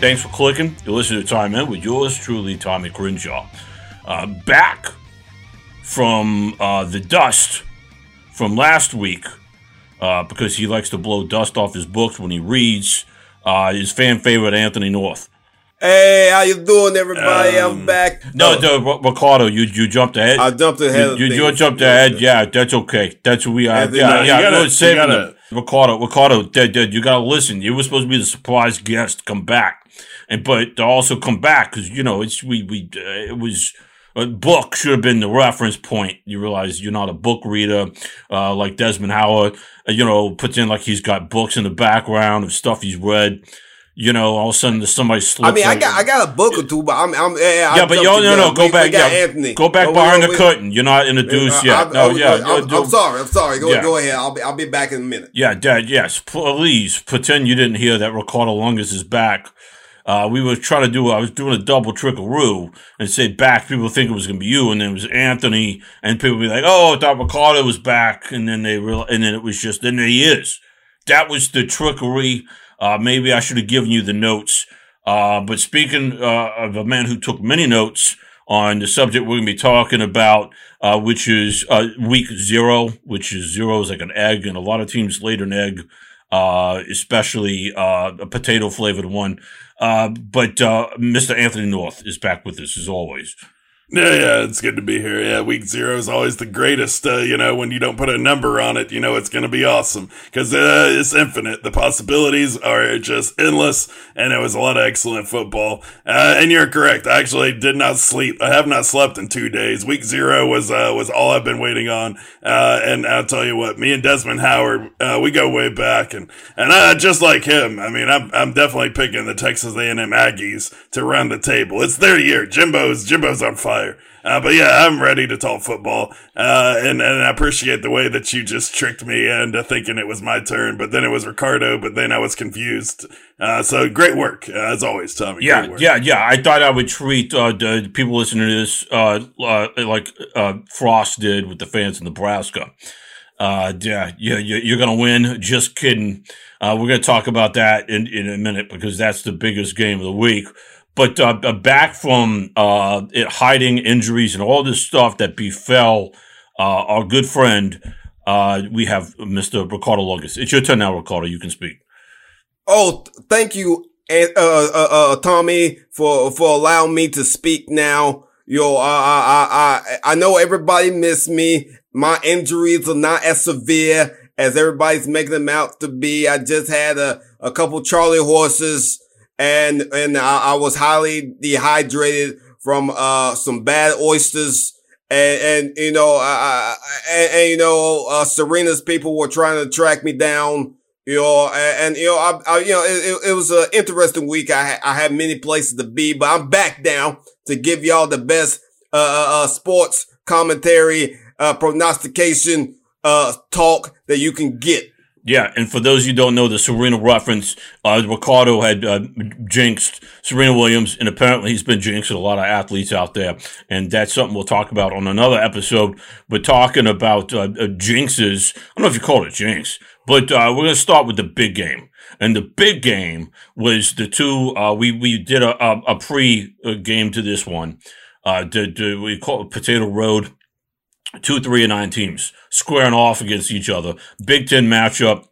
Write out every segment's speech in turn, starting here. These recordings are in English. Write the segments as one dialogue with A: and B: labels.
A: Thanks for clicking. You listen to Time In with yours truly, Tommy Crenshaw. Uh, back from uh, the dust from last week, uh, because he likes to blow dust off his books when he reads, uh, his fan favorite, Anthony North.
B: Hey, how you doing, everybody?
A: Um,
B: I'm back.
A: No,
B: Oh,
A: no, Ricardo, you you jumped ahead.
B: I jumped ahead.
A: You, you, you jumped ahead. Yeah, that's okay. That's what we are.
B: Anthony,
A: Yeah,
B: no,
A: yeah.
C: you gotta- you
A: saving
C: gotta-
A: them. Ricardo, Ricardo, dead, dead. you gotta listen. You were supposed to be the surprise guest. Come back, and but to also come back because you know it's we we uh, it was. A book should have been the reference point. You realize you're not a book reader, uh, like Desmond Howard. Uh, you know, puts in like he's got books in the background of stuff he's read. You know, all of a sudden somebody slips.
B: I mean, I got I got a book or two, but I'm I'm yeah.
A: Yeah, but
B: the
A: no, no, go
B: We- we
A: back.
B: got
A: yeah,
B: Anthony.
A: go back
B: Oh,
A: behind
B: we-
A: the curtain. You're not introduced
B: I-
A: yet.
B: I-
A: No,
B: I-
A: yeah,
B: I'm, I'm sorry. I'm sorry. Go
A: Yeah.
B: go ahead. I'll be I'll be back in a minute.
A: Yeah, Dad, yes. Please pretend you didn't hear that Ricardo Lungus is back. Uh, we were trying to do, I was doing a double trickaroo and say back. People think it was going to be you, and then it was Anthony, and people be like, oh, I thought Ricardo was back. And then they real, and then it was just, then he is. That was the trickery. Uh, maybe I should have given you the notes. Uh, but speaking uh, of a man who took many notes on the subject we're going to be talking about, uh, which is uh, week zero, which is zero is like an egg, and a lot of teams laid an egg, uh, especially uh, a potato flavored one. Uh, but uh, Mr. Anthony North is back with us as always.
C: Yeah, yeah, it's good to be here. Yeah, week zero is always the greatest. Uh, you know, when you don't put a number on it, you know it's going to be awesome because uh, it's infinite. The possibilities are just endless, and it was a lot of excellent football. Uh, and you're correct. I actually did not sleep. I have not slept in two days. Week zero was uh, was all I've been waiting on. Uh, and I'll tell you what, me and Desmond Howard, uh, we go way back, and and uh, just like him, I mean, I'm I'm definitely picking the Texas A&M Aggies to run the table. It's their year. Jimbo's Jimbo's on fire. Uh, but yeah, I'm ready to talk football. Uh, and, and I appreciate the way that you just tricked me into thinking it was my turn, but then it was Ricardo, but then I was confused. Uh, so great work, uh, as always, Tommy.
A: Yeah,
C: Great work.
A: yeah, yeah. I thought I would treat uh, the people listening to this uh, uh, like uh, Frost did with the fans in Nebraska. Uh, yeah, yeah, you- you're gonna win. Just kidding. Uh, we're gonna talk about that in, in a minute because that's the biggest game of the week. But uh, back from uh, hiding injuries and all this stuff that befell uh, our good friend, uh, we have Mr. Ricardo Lugas. It's your turn now, Ricardo. You can speak.
B: Oh, thank you, uh, Tommy, for for allowing me to speak now. Yo, I, I, I, I know everybody missed me. My injuries are not as severe as everybody's making them out to be. I just had a, a couple Charlie horses and, and I, I was highly dehydrated from, uh, some bad oysters. And, and, you know, I, I, and, and, you know, uh, Serena's people were trying to track me down you know, and, and you know, I, I you know, it, it, was an interesting week. I I had many places to be, but I'm back down to give y'all the best, uh, uh, uh, sports commentary, uh, prognostication, uh, talk that you can get.
A: Yeah, and for those you don't know the Serena reference, uh, Ricardo had uh, jinxed Serena Williams, and apparently he's been jinxed with a lot of athletes out there, and that's something we'll talk about on another episode. We're talking about uh, uh, jinxes. I don't know if you call it jinx, but uh, we're going to start with the big game. And the big game was the two. Uh, we we did a, a, a pre game to this one. Uh, the, the, we call it Potato Road two, three, and nine teams squaring off against each other. Big Ten matchup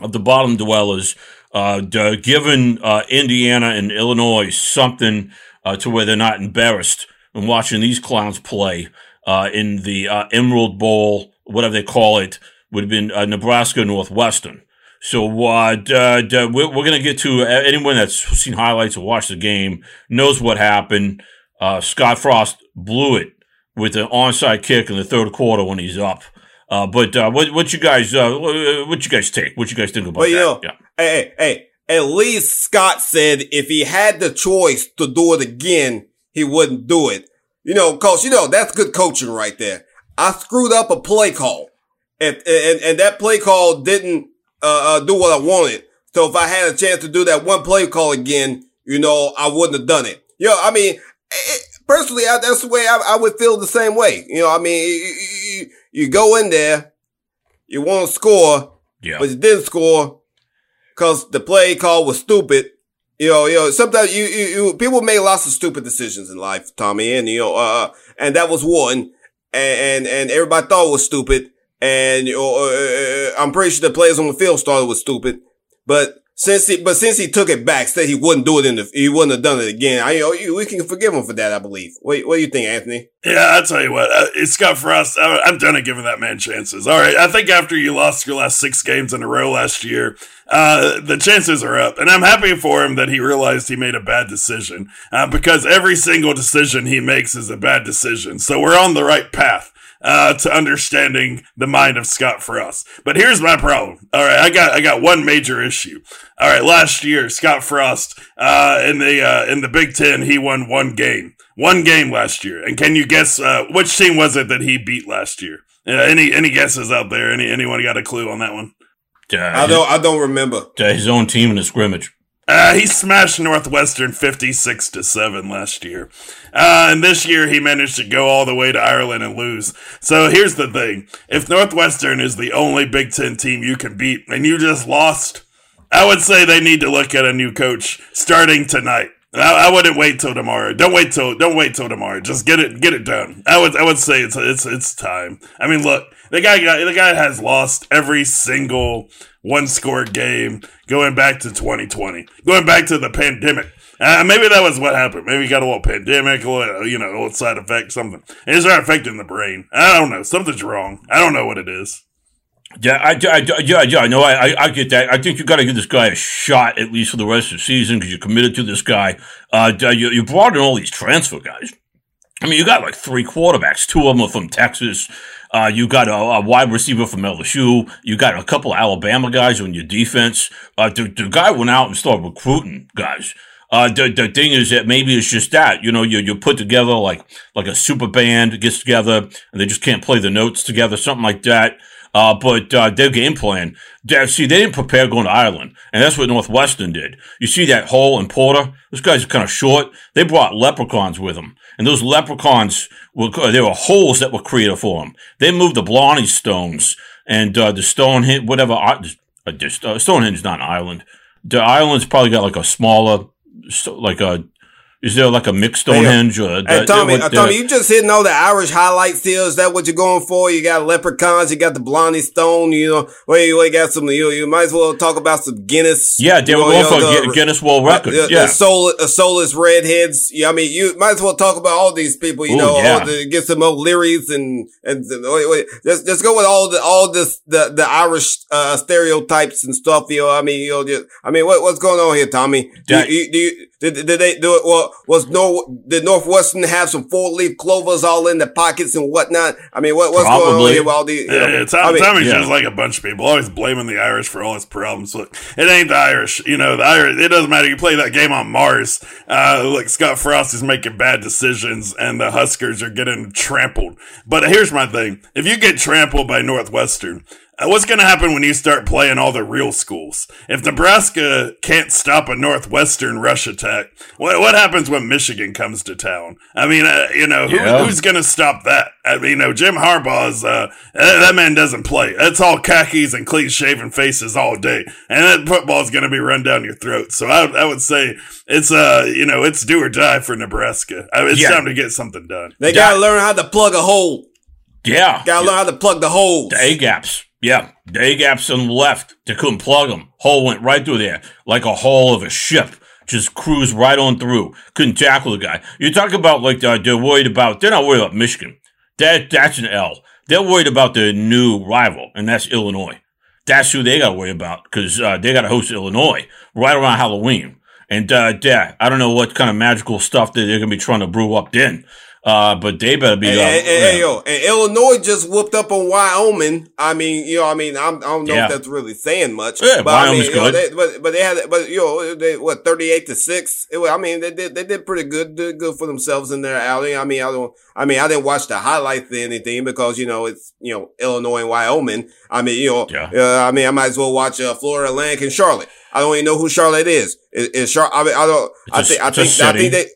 A: of the bottom dwellers, uh, giving uh, Indiana and Illinois something uh, to where they're not embarrassed and watching these clowns play uh, in the uh, Emerald Bowl, whatever they call it, would have been uh, Nebraska Northwestern. So we're, going to get to anyone that's seen highlights or watched the game knows what happened. Uh, Scott Frost blew it with an onside kick in the third quarter when he's up. Uh, but uh, what what you guys uh, what you guys take? What you guys think about
B: But you
A: that?
B: know,
A: yeah.
B: hey, hey, hey, at least Scott said if he had the choice to do it again, he wouldn't do it. You know, cause you know, that's good coaching right there. I screwed up a play call. If, and, and that play call didn't, uh, uh, do what I wanted. So if I had a chance to do that one play call again, you know, I wouldn't have done it. You know, I mean, personally, I, that's the way I, I, would feel the same way. You know, I mean, you, you, you go in there, you want to score,
A: yeah.
B: but you didn't score because the play call was stupid. You know, you know, sometimes you, you, you, people make lots of stupid decisions in life, Tommy, and you know, uh, and that was one, and, and, and everybody thought it was stupid, and you know, uh, I'm pretty sure the players on the field started with stupid, but since he, but since he took it back, said he wouldn't do it in the, he wouldn't have done it again. I, you know, we can forgive him for that, I believe. What, what do you think, Anthony?
C: Yeah, I'll tell you what, uh, it's Scott Frost. I, I'm done at giving that man chances. All right. I think after you lost your last six games in a row last year, uh, the chances are up. And I'm happy for him that he realized he made a bad decision, uh, because every single decision he makes is a bad decision. So we're on the right path uh, to understanding the mind of Scott Frost. But here's my problem. All right, I got I got one major issue. All right, last year Scott Frost uh, in the uh, in the Big Ten he won one game, one game last year. And can you guess uh, which team was it that he beat last year? Uh, any any guesses out there? Any anyone got a clue on that one?
B: I don't I don't remember.
A: His own team in the scrimmage.
C: Uh, he smashed Northwestern 56 to 7 last year. Uh, and this year he managed to go all the way to Ireland and lose. So here's the thing. If Northwestern is the only Big Ten team you can beat and you just lost, I would say they need to look at a new coach starting tonight. I, I wouldn't wait till tomorrow. Don't wait till don't wait till tomorrow. Just get it get it done. I would I would say it's it's it's time. I mean, look, the guy the guy has lost every single one score game going back to 2020, going back to the pandemic. Uh, maybe that was what happened. Maybe got a little pandemic, a little, you know, little side effect, something. It's not affecting the brain. I don't know. Something's wrong. I don't know what it is.
A: Yeah, I, I, yeah, yeah, no, I, I get that. I think you got to give this guy a shot at least for the rest of the season because you're committed to this guy. Uh, you, you brought in all these transfer guys. I mean, you got like three quarterbacks. Two of them are from Texas. Uh, you got a, a, wide receiver from LSU. You got a couple of Alabama guys on your defense. Uh, the, the guy went out and started recruiting guys. Uh, the, the thing is that maybe it's just that, you know, you, you put together like, like a super band gets together and they just can't play the notes together, something like that. Uh, but uh, their game plan, see, they didn't prepare going to Ireland, and that's what Northwestern did. You see that Hull in Porter? Those guys kind of short. They brought leprechauns with them, and those leprechauns were there were holes that were created for them. They moved the Blarney stones and uh, the Stonehenge, whatever. Uh, uh Stonehenge is not an island. The island's probably got like a smaller, like a is there like a mixed Stonehenge? Or
B: hey Tommy, uh, Tommy, you just hitting all the Irish highlights here. Is that what you're going for? You got leprechauns, you got the Blondie Stone, you know, where you, got some, you, you might as well talk about some Guinness.
A: Yeah, they were going for the, Guinness World Record. Uh, yeah. The
B: soul, uh, soulless redheads. Yeah, I mean, you might as well talk about all these people, you Ooh, know, yeah. the, get some O'Learys and, and, wait, wait, just, just go with all the, all this, the, the Irish, uh, stereotypes and stuff, you know, I mean, you know, just, I mean, what, what's going on here, Tommy? Do, you, do you, did, did they do it? Well, was no, the Northwestern have some four leaf clovers all in the pockets and whatnot? I mean, what, what's Probably. going on here? While these, you know,
C: yeah, Tom, I mean, Tommy's yeah. just like a bunch of people, always blaming the Irish for all his problems. Look, it ain't the Irish, you know, the Irish, it doesn't matter. You play that game on Mars. Uh, look, Scott Frost is making bad decisions and the Huskers are getting trampled. But here's my thing. If you get trampled by Northwestern, what's going to happen when you start playing all the real schools? If Nebraska can't stop a Northwestern rush attack, what, what happens when Michigan comes to town? I mean, uh, you know, who, yeah. who's going to stop that? I mean, you know, Jim Harbaugh's, uh, that man doesn't play. It's all khakis and clean shaven faces all day. And that football's going to be run down your throat. So I, I would say it's, uh, you know, it's do or die for Nebraska. I mean, it's yeah. time to get something done.
B: They got to learn how to plug a hole.
A: Yeah.
B: Got to learn how to plug the holes.
A: The A gaps. Yeah, day gaps on the left. They couldn't plug them. Hole went right through there, like a hull of a ship. Just cruised right on through. Couldn't tackle the guy. You talk about like uh, they're worried about. They're not worried about Michigan. That that's an L. They're worried about their new rival, and that's Illinois. That's who they got to worry about because uh, they got to host Illinois right around Halloween. And uh, yeah, I don't know what kind of magical stuff that they're gonna be trying to brew up then. Uh, but they better be.
B: And,
A: uh,
B: and, and, yo, and Illinois just whooped up on Wyoming. I mean, you know, I mean, I'm, I do not know yeah. if that's really saying much.
A: Yeah,
B: but
A: Wyoming's
B: I mean,
A: good.
B: Know, they, but but they had, but you know, they what thirty eight to six. It, I mean, they did they did pretty good, did good for themselves in their alley. I mean, I don't. I mean, I didn't watch the highlights or anything because you know it's you know Illinois and Wyoming. I mean, you know, yeah. uh, I mean, I might as well watch uh, Florida Atlantic and Charlotte. I don't even know who Charlotte is. Is, is Charlotte? I mean, I don't. It's I think. I think. I think they.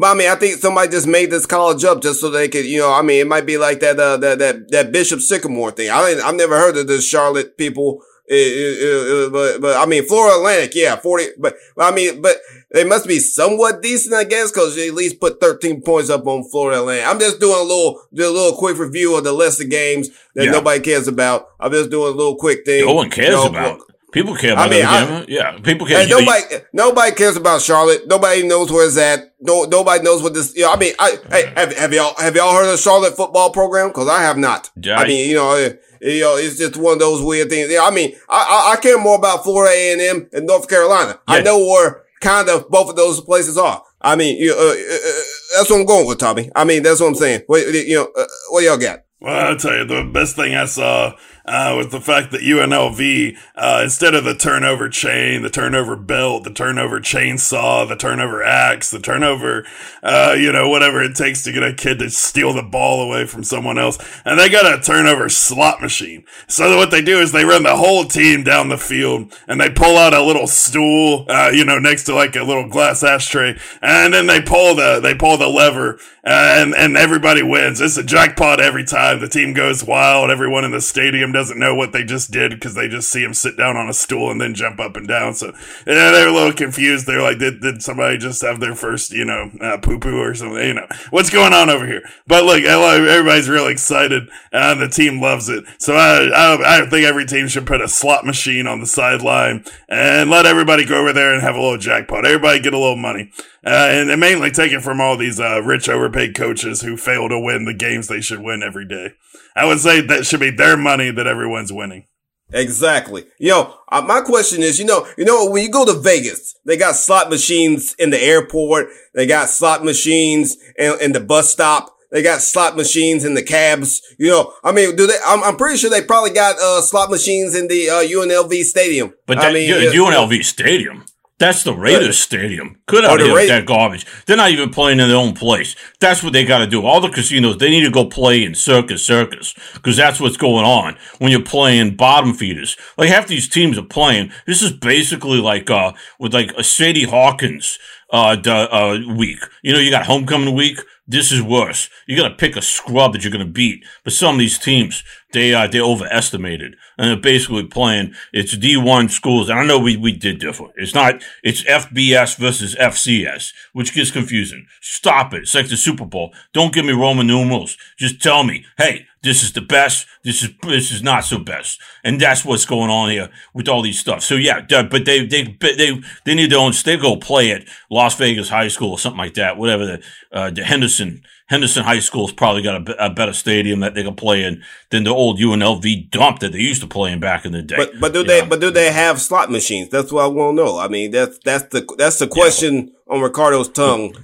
B: But I mean, I think somebody just made this college up just so they could, you know, I mean, it might be like that, uh, that, that, that Bishop Sycamore thing. I I've never heard of this Charlotte people, It, it, it, but, but I mean, Florida Atlantic, yeah, 40, but I mean, but they must be somewhat decent, I guess, cause they at least put 13 points up on Florida Atlantic. I'm just doing a little, do a little quick review of the list of games that
A: Yeah.
B: nobody cares about. I'm just doing a little quick thing.
A: No one cares
B: You know,
A: about. People care about
B: I mean,
A: it.
B: I-
A: yeah, people care.
B: Hey, nobody, nobody cares about Charlotte. Nobody knows where it's at. No, nobody knows what this. You know, I mean, I, hey, have, have y'all have y'all heard of the Charlotte football program? Because I have not.
A: Yeah,
B: I
A: I-
B: mean, you know, uh, you know, it's just one of those weird things. Yeah, I mean, I, I, I care more about Florida A and M and North Carolina. I know where kind of both of those places are. I mean, you, uh, uh, uh, that's what I'm going with, Tommy. I mean, that's what I'm saying. What, you know, uh, what y'all got?
C: Well, I'll tell you, the best thing I saw uh, was the fact that UNLV, uh, instead of the turnover chain, the turnover belt, the turnover chainsaw, the turnover axe, the turnover, uh, you know, whatever it takes to get a kid to steal the ball away from someone else, and they got a turnover slot machine. So what they do is they run the whole team down the field, and they pull out a little stool, uh, you know, next to like a little glass ashtray, and then they pull the they pull the lever, and and everybody wins. It's a jackpot every time. The team goes wild. Everyone in the stadium doesn't know what they just did because they just see him sit down on a stool and then jump up and down. So yeah, they're a little confused. They're like, did, did somebody just have their first, you know, uh, poo poo or something? You know, what's going on over here? But look, everybody's real excited and the team loves it. So I, I, I think every team should put a slot machine on the sideline and let everybody go over there and have a little jackpot. Everybody get a little money. Uh, and, and mainly take it from all these uh, rich, overpaid coaches who fail to win the games they should win every day. I would say that should be their money that everyone's winning.
B: Exactly. You know, uh, my question is, you know, you know, when you go to Vegas, they got slot machines in the airport. They got slot machines in, in the bus stop. They got slot machines in the cabs. You know, I mean, do they? I'm, I'm pretty sure they probably got uh, slot machines in the uh, UNLV stadium.
A: But
B: I
A: that,
B: mean,
A: U-
B: yeah,
A: UNLV Stadium. That's the Raiders. Stadium.
B: The
A: with
B: Ra-
A: that garbage. They're not even playing in their own place. That's what they got to do. All the casinos, they need to go play in Circus Circus because that's what's going on when you're playing bottom feeders. Like half these teams are playing. This is basically like uh with like a Sadie Hawkins uh, d- uh week. You know, you got homecoming week. This is worse. You got to pick a scrub that you're to beat. But some of these teams, they uh, they overestimated, and they're basically playing. It's D1 schools, and I know we we did different. It's not. It's FBS versus FCS, which gets confusing. Stop it. It's like the Super Bowl. Don't give me Roman numerals. Just tell me, hey, this is the best. This is this is not so best, and that's what's going on here with all these stuff. So yeah, but they they they they need their own. They go play at Las Vegas High School or something like that. Whatever the uh, the Henderson Henderson High School's probably got a, a better stadium that they can play in than the old UNLV dump that they used to play in back in the day.
B: But but do
A: You
B: they
A: know?
B: but do they have slot machines? That's what I want to know. I mean, that's that's the that's the question on Ricardo's tongue.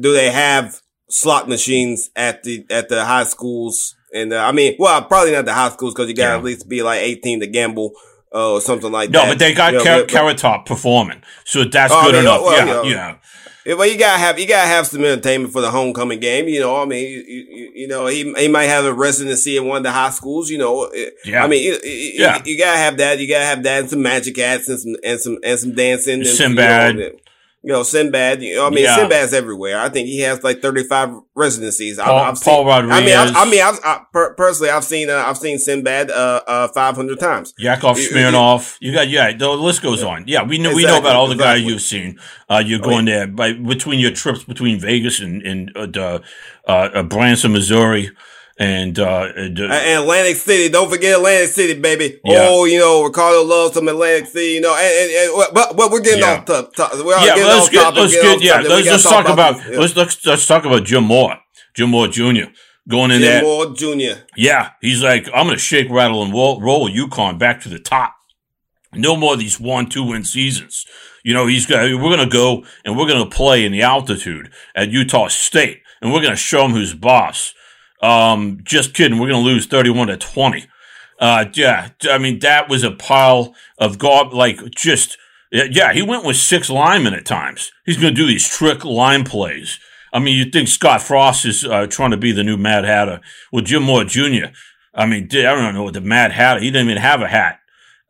B: Do they have slot machines at the at the high schools? And uh, I mean, well, probably not the high schools because you got to
A: Yeah.
B: at least be like eighteen to gamble uh, or something like
A: no,
B: that.
A: No, but they got
B: You know,
A: Car-
B: but- but-
A: Carrot Top performing, so that's
B: Oh, I
A: good
B: mean,
A: enough.
B: well,
A: yeah,
B: yeah.
A: yeah.
B: Yeah, well, you gotta have you gotta have some entertainment for the homecoming game. You know, I mean, you, you, you know, he he might have a residency in one of the high schools. You know, eh,
A: Yeah.
B: I mean, you, you,
A: Yeah.
B: you gotta have that. You gotta have that and some magic acts and some and some and some dancing. And,
A: Sinbad.
B: You know, you know, Sinbad. You know, I mean,
A: Yeah.
B: Sinbad's everywhere. I think he has like thirty five residencies. I-
A: Paul-
B: I've seen,
A: Paul
B: I mean,
A: Rodriguez.
B: I, I mean, I've, I, per, personally, I've seen uh, I've seen Sinbad uh, uh, five hundred times.
A: Yakov
B: you-
A: Smirnoff. You got yeah. The list goes on. Yeah, we know we know about all the guys
B: exactly. Oh,
A: you've seen. Uh, you're going there by between your trips between Vegas and and uh, uh, uh, Branson, Missouri, and uh,
B: Atlantic City, don't forget Atlantic City, baby.
A: Yeah.
B: Oh, you know, Ricardo loves some Atlantic City, you know, and, and, and but, but we're getting
A: Yeah.
B: off top. top we're
A: yeah.
B: getting
A: Let's
B: off
A: get
B: topic,
A: let's get yeah. Let's
B: gotta
A: just talk about
B: this, yeah.
A: let's let's let's talk about Jim Mora. Jim Mora Jr. going in
B: Jim
A: there.
B: Mora Jr.
A: Yeah, he's like, I'm going to shake, rattle, and roll, roll UConn back to the top. No more of these one, two win seasons. You know, he's got, we're going to go and we're going to play in the altitude at Utah State and we're going to show him who's boss. Um, just kidding. We're going to lose 31 to 20. Uh, yeah, I mean, that was a pile of garb, like just, yeah, he went with six linemen at times. He's going to do these trick line plays. I mean, you think Scott Frost is uh, trying to be the new Mad Hatter? Well, Jim Mora Jr. I mean, I don't know what the Mad Hatter. He didn't even have a hat.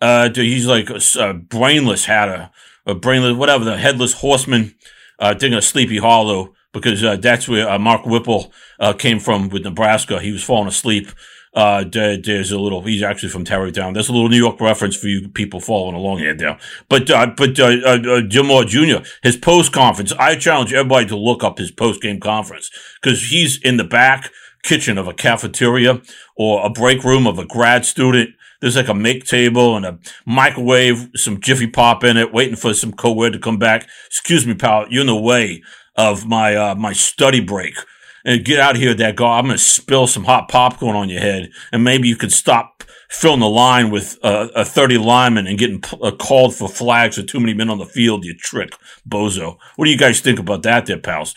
A: Uh, he's like a brainless hatter, a brainless whatever, the headless horseman. Uh, thinking of Sleepy Hollow because uh, that's where uh, Mark Whipple uh, came from with Nebraska. He was falling asleep Uh, there's a little. He's actually from Tarrytown. There's a little New York reference for you people following along here. There, but uh, but uh Jim Mora Jr. His post conference. I challenge everybody to look up his post game conference because he's in the back kitchen of a cafeteria or a break room of a grad student. There's like a make table and a microwave, some Jiffy Pop in it, waiting for some co-ed to come back. Excuse me, pal, you're in the way of my uh, my study break and get out of here, that guy. I'm going to spill some hot popcorn on your head, and maybe you could stop filling the line with uh, a 30 lineman and getting p- uh, called for flags with too many men on the field, you trick, bozo. What do you guys think about that, there, pals?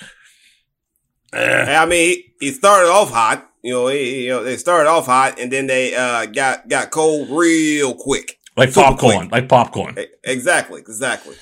B: Eh. I mean, he, he started off hot. You know, he, you know, they started off hot, and then they uh, got got cold real quick,
A: like popcorn, quick. like popcorn.
B: Exactly, exactly.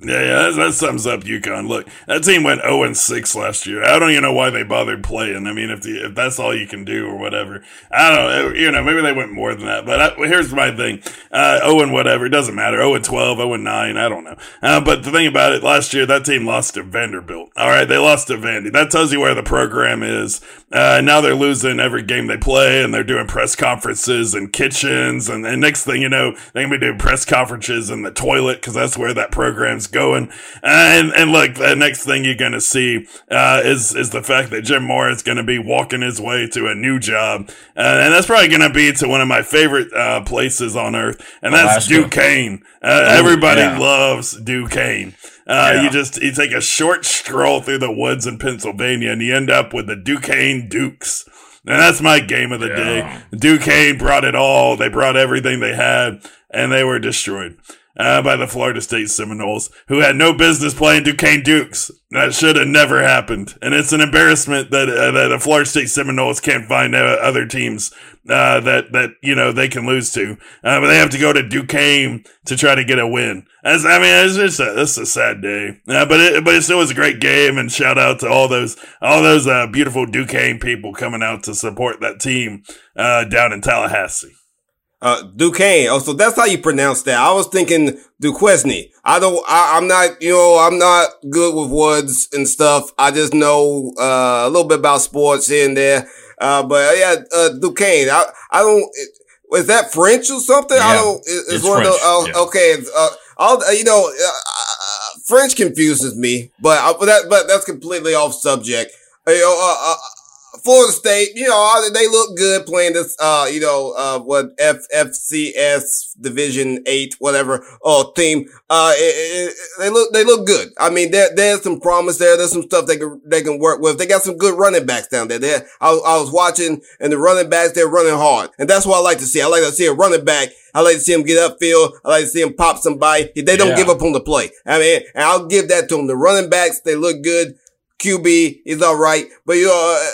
C: Yeah, yeah, that, that, sums up UConn. Look, that team went 0 and 6 last year. I don't even know why they bothered playing. I mean, if the, if that's all you can do or whatever, I don't know. You know, maybe they went more than that. But I, here's my thing: uh, 0 whatever, it doesn't matter. 0 and 12, 0 9, I don't know. Uh, but the thing about it, last year that team lost to Vanderbilt. All right, they lost to Vandy. That tells you where the program is. Uh, now they're losing every game they play, and they're doing press conferences and kitchens, and, and next thing you know, they're gonna be doing press conferences in the toilet because that's where that program's going. And and look, the next thing you're gonna see uh, is is the fact that Jim Mora is gonna be walking his way to a new job, uh, and that's probably gonna be to one of my favorite uh, places on earth, and that's Alaska. Duquesne. Uh, everybody yeah. loves Duquesne. Uh, yeah. You just you take a short stroll through the woods in Pennsylvania, and you end up with the Duquesne Dukes. And that's my game of the yeah. day. Duquesne brought it all. They brought everything they had, and they were destroyed uh, by the Florida State Seminoles, who had no business playing Duquesne Dukes. That should have never happened, and it's an embarrassment that uh, that the Florida State Seminoles can't find uh, other teams uh, that that you know they can lose to, uh, but they have to go to Duquesne to try to get a win. As I mean, it's just a, it's a sad day, uh, but it, but it still was a great game, and shout out to all those all those beautiful Duquesne people coming out to support that team down in Tallahassee.
B: Uh, Duquesne. Oh, so that's how you pronounce that. I was thinking Duquesne. I don't, I, am not, you know, I'm not good with words and stuff. I just know, uh, a little bit about sports here and there. Uh, but yeah, uh, Duquesne. I, I don't, is that French or something? Yeah, I don't, it's, it's one French, of the, uh, yeah. okay. Uh, I'll, you know, uh, uh, French confuses me, but, uh, but that, but that's completely off subject. You know, uh, uh Florida State, you know, they look good playing this, uh, you know, uh, what FFCS Division Eight, whatever, uh, team. Uh, it, it, they look, they look good. I mean, there, there's some promise there. There's some stuff they can, they can work with. They got some good running backs down there. There, I, I was watching and the running backs, they're running hard. And that's what I like to see. I like to see a running back. I like to see him get upfield. I like to see him pop somebody. They don't yeah. give up on the play. I mean, and I'll give that to them. The running backs, they look good. QB is all right, but you know, uh,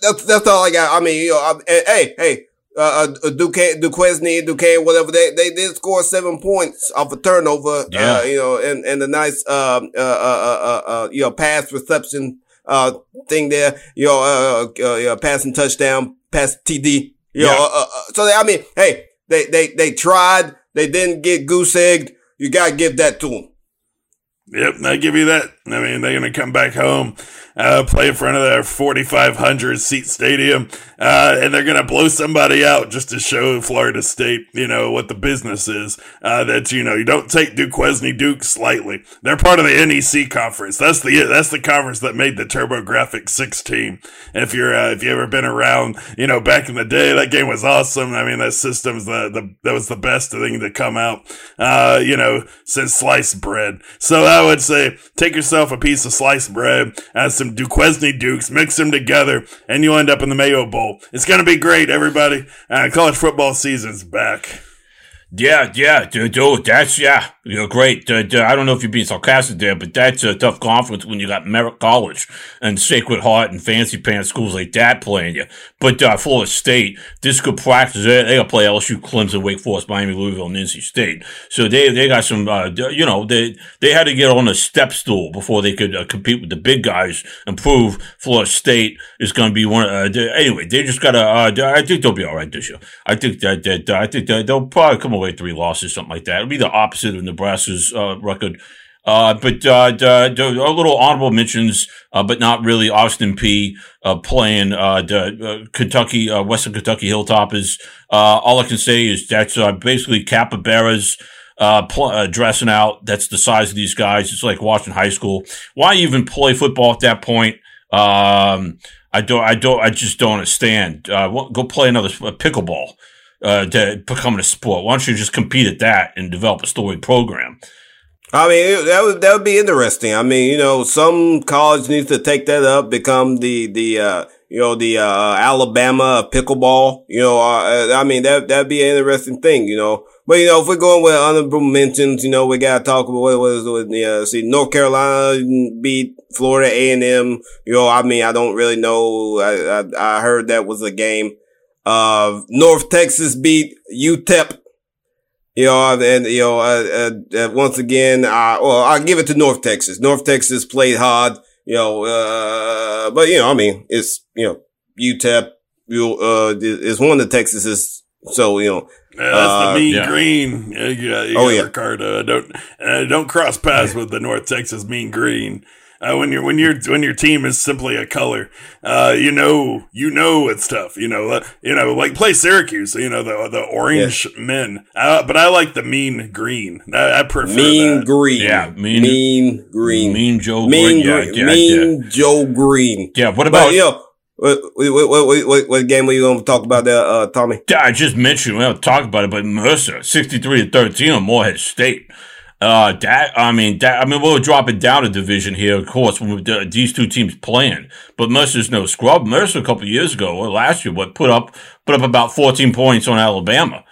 B: that's that's all I got. I mean, you know, I, hey, hey, uh, uh Duquesne, Duquesne, Duquesne, whatever they they did score seven points off a turnover. Uh, yeah. Uh, you know, and and a nice um, uh, uh, uh, uh, you know pass reception uh thing there. You know, uh, uh, uh passing touchdown, pass TD. You yeah. know, uh, uh, so they, I mean, hey, they they they tried. They didn't get goose egged. You gotta give that to them.
C: Yep, I give you that. I mean, they're going to come back home uh, play in front of their 4,500 seat stadium, uh, and they're going to blow somebody out just to show Florida State, you know, what the business is. Uh, that, you know, you don't take Duquesne Duke slightly. They're part of the NEC conference. That's the, that's the conference that made the TurboGrafx 6 team. If you're, uh, if you ever been around, you know, back in the day, that game was awesome. I mean, that system's the, the, that was the best thing to come out, uh, you know, since sliced bread. So I would say take yourself a piece of sliced bread, add some Duquesne Dukes, mix them together, and you end up in the Mayo Bowl. It's going to be great, everybody. Uh, college football season's back.
A: Yeah, yeah, dude, dude, that's, yeah, you're great. Uh, I don't know if you're being sarcastic there, but that's a tough conference when you got Merritt College and Sacred Heart and Fancy Pants schools like that playing you. But uh, Florida State, this could practice. They, they got to play LSU, Clemson, Wake Forest, Miami, Louisville, and NC State. So they they got some, uh, you know, they they had to get on a step stool before they could uh, compete with the big guys and prove Florida State is going to be one. Uh, anyway, they just got to. Uh, I think they'll be all right this year. I think that, that I think that they'll probably come away three losses, something like that. It'll be the opposite of Nebraska's uh, record. Uh, but uh, little honorable mentions, uh, but not really. Austin Peay uh, playing uh, the uh, Kentucky, Western Kentucky Hilltoppers. all I can say is that's basically capybaras pl- dressing out. That's the size of these guys. It's like watching high school. Why even play football at that point? Um, I don't, I don't, I just don't understand. go play another pickleball to become a sport. Why don't you just compete at that and develop a story program?
B: I mean, that would that would be interesting. I mean, you know, some college needs to take that up, become the the uh, you know the uh, Alabama pickleball. You know, uh, I mean that that'd be an interesting thing. You know, but you know, if we're going with honorable mentions, you know, we gotta talk about what was with see North Carolina beat Florida A and M. You know, I mean, I don't really know. I, I, I heard that was a game. Uh, North Texas beat UTEP you know, and you know, uh, uh, uh, once again, I well, I give it to North Texas. North Texas played hard, you know, uh, but you know, I mean, it's you know, UTEP, you uh, is one of the Texases, so you know.
C: Yeah, that's the uh, mean yeah. green. Yeah, yeah, oh yeah, Ricardo. Don't don't cross paths with the North Texas mean green. Uh, when you're when you're when your team is simply a color, uh, you know you know it's tough. You know, uh, you know, like play Syracuse. You know the the orange yeah. men, uh, but I like the mean green. I, I prefer
B: mean
C: that.
B: green.
A: Yeah,
B: mean mean green.
A: Mean Joe
B: mean
A: Green.
B: Green. Yeah, mean yeah. Joe Green.
A: Yeah. What about
B: but, you know, what, what, what, what, what game were you going to talk about there, uh, Tommy?
A: I just mentioned, we don't talk about it, but Mercer, 63 to 13 on Morehead State. Uh, that I mean, that I mean, we'll drop it down a division here, of course, when the, these two teams playing. But Mercer's no scrub. Mercer a couple years ago or last year, what put up put up about fourteen points on Alabama.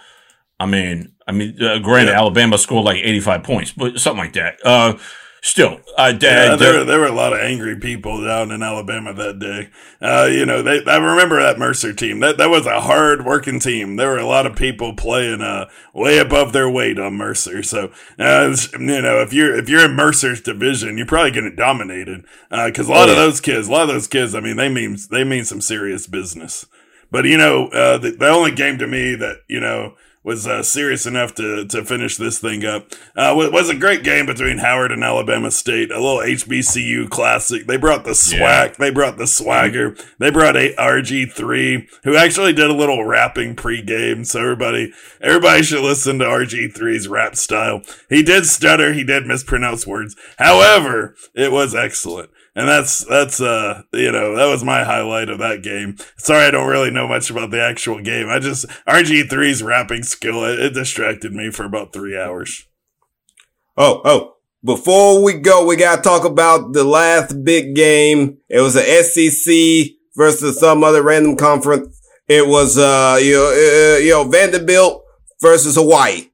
A: I mean, I mean, uh, granted, yeah. Alabama scored like eighty five points, but something like that. Uh, still, uh,
C: yeah, there, were, there were a lot of angry people down in Alabama that day. Uh, you know, they, I remember that Mercer team. That that was a hard working team. There were a lot of people playing uh, way above their weight on Mercer. So, uh, you know, if you're if you're in Mercer's division, you're probably going to getting dominated because uh, a lot oh, yeah. of those kids, a lot of those kids, I mean, they mean they mean some serious business. But you know, uh, the, the only game to me that you know was uh, serious enough to to finish this thing up. Uh, was a great game between Howard and Alabama State. A little HBCU classic. They brought the swag. Yeah. They brought the swagger. They brought a RG three, who actually did a little rapping pregame. So everybody everybody should listen to RG 3s rap style. He did stutter. He did mispronounce words. However, it was excellent. And that's, that's, uh, you know, that was my highlight of that game. Sorry, I don't really know much about the actual game. I just, RG3's rapping skill, it, it distracted me for about three hours.
B: Oh, oh, before we go, we got to talk about the last big game. It was a SEC versus some other random conference. It was, uh, you know, uh, you know, Vanderbilt versus Hawaii.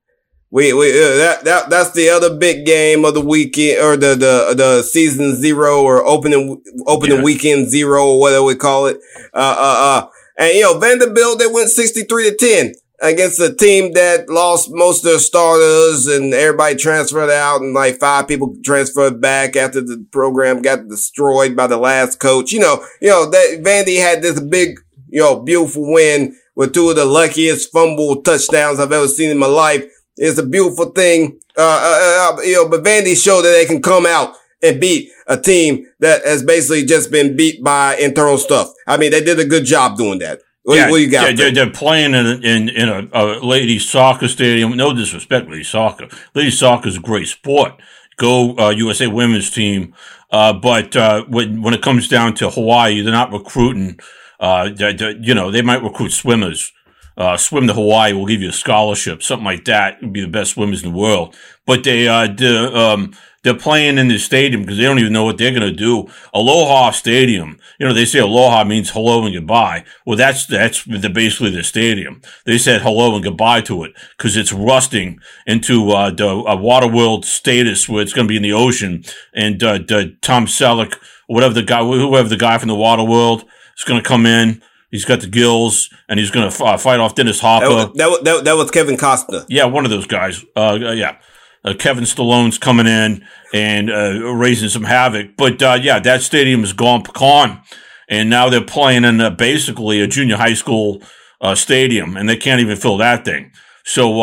B: We, we uh, that that that's the other big game of the weekend or the the the season zero or opening opening yeah. weekend zero or whatever we call it. Uh uh uh. And you know Vanderbilt they went sixty three to ten against a team that lost most of their starters and everybody transferred out and like five people transferred back after the program got destroyed by the last coach. You know, you know that Vandy had this big, you know, beautiful win with two of the luckiest fumble touchdowns I've ever seen in my life it's a beautiful thing. Uh, uh, uh, you know, but Vandy showed that they can come out and beat a team that has basically just been beat by internal stuff. I mean, they did a good job doing that. What,
A: yeah,
B: what you got?
A: Yeah, they're, playing in in, in a, a ladies soccer stadium. No disrespect, ladies soccer. Ladies soccer is a great sport. Go uh, USA women's team. Uh, but uh, when when it comes down to Hawaii, they're not recruiting. Uh, they're, they're, you know, they might recruit swimmers uh, swim to Hawaii, we'll give you a scholarship, something like that. Would be the best swimmers in the world. But they, uh, the, um, they're playing in the stadium because they don't even know what they're going to do. Aloha Stadium. You know, they say aloha means hello and goodbye. Well, that's, that's the, basically the stadium. They said hello and goodbye to it because it's rusting into, uh, the uh, water world status where it's going to be in the ocean. And, uh, the Tom Selleck, whatever the guy, whoever the guy from the water world is going to come in He's got the gills, and he's going to uh, fight off Dennis Hopper.
B: That was, that, that, that was Kevin Costner.
A: Yeah, one of those guys. Uh, yeah. Uh, Kevin Stallone's coming in and uh, raising some havoc. But uh, yeah, that stadium is gone pecan, and now they're playing in basically a junior high school uh, stadium, and they can't even fill that thing. So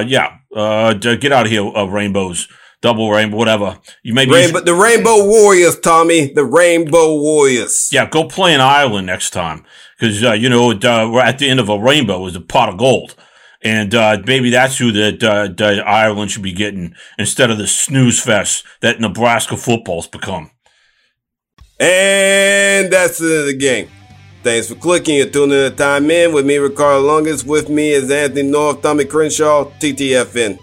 A: yeah, get out of here, rainbows. double rainbow, whatever. You maybe
B: Rainbow, the Rainbow Warriors, Tommy. The Rainbow Warriors.
A: yeah, go play in Ireland next time because uh, you know we're at the end of a rainbow is a pot of gold. And uh, maybe that's who that uh, that Ireland should be getting instead of the snooze fest that Nebraska football's become.
B: And that's the end of the game. Thanks for clicking and tuning in Time In with me, Ricardo Longus. With me is Anthony North, Tommy Crenshaw, TTFN.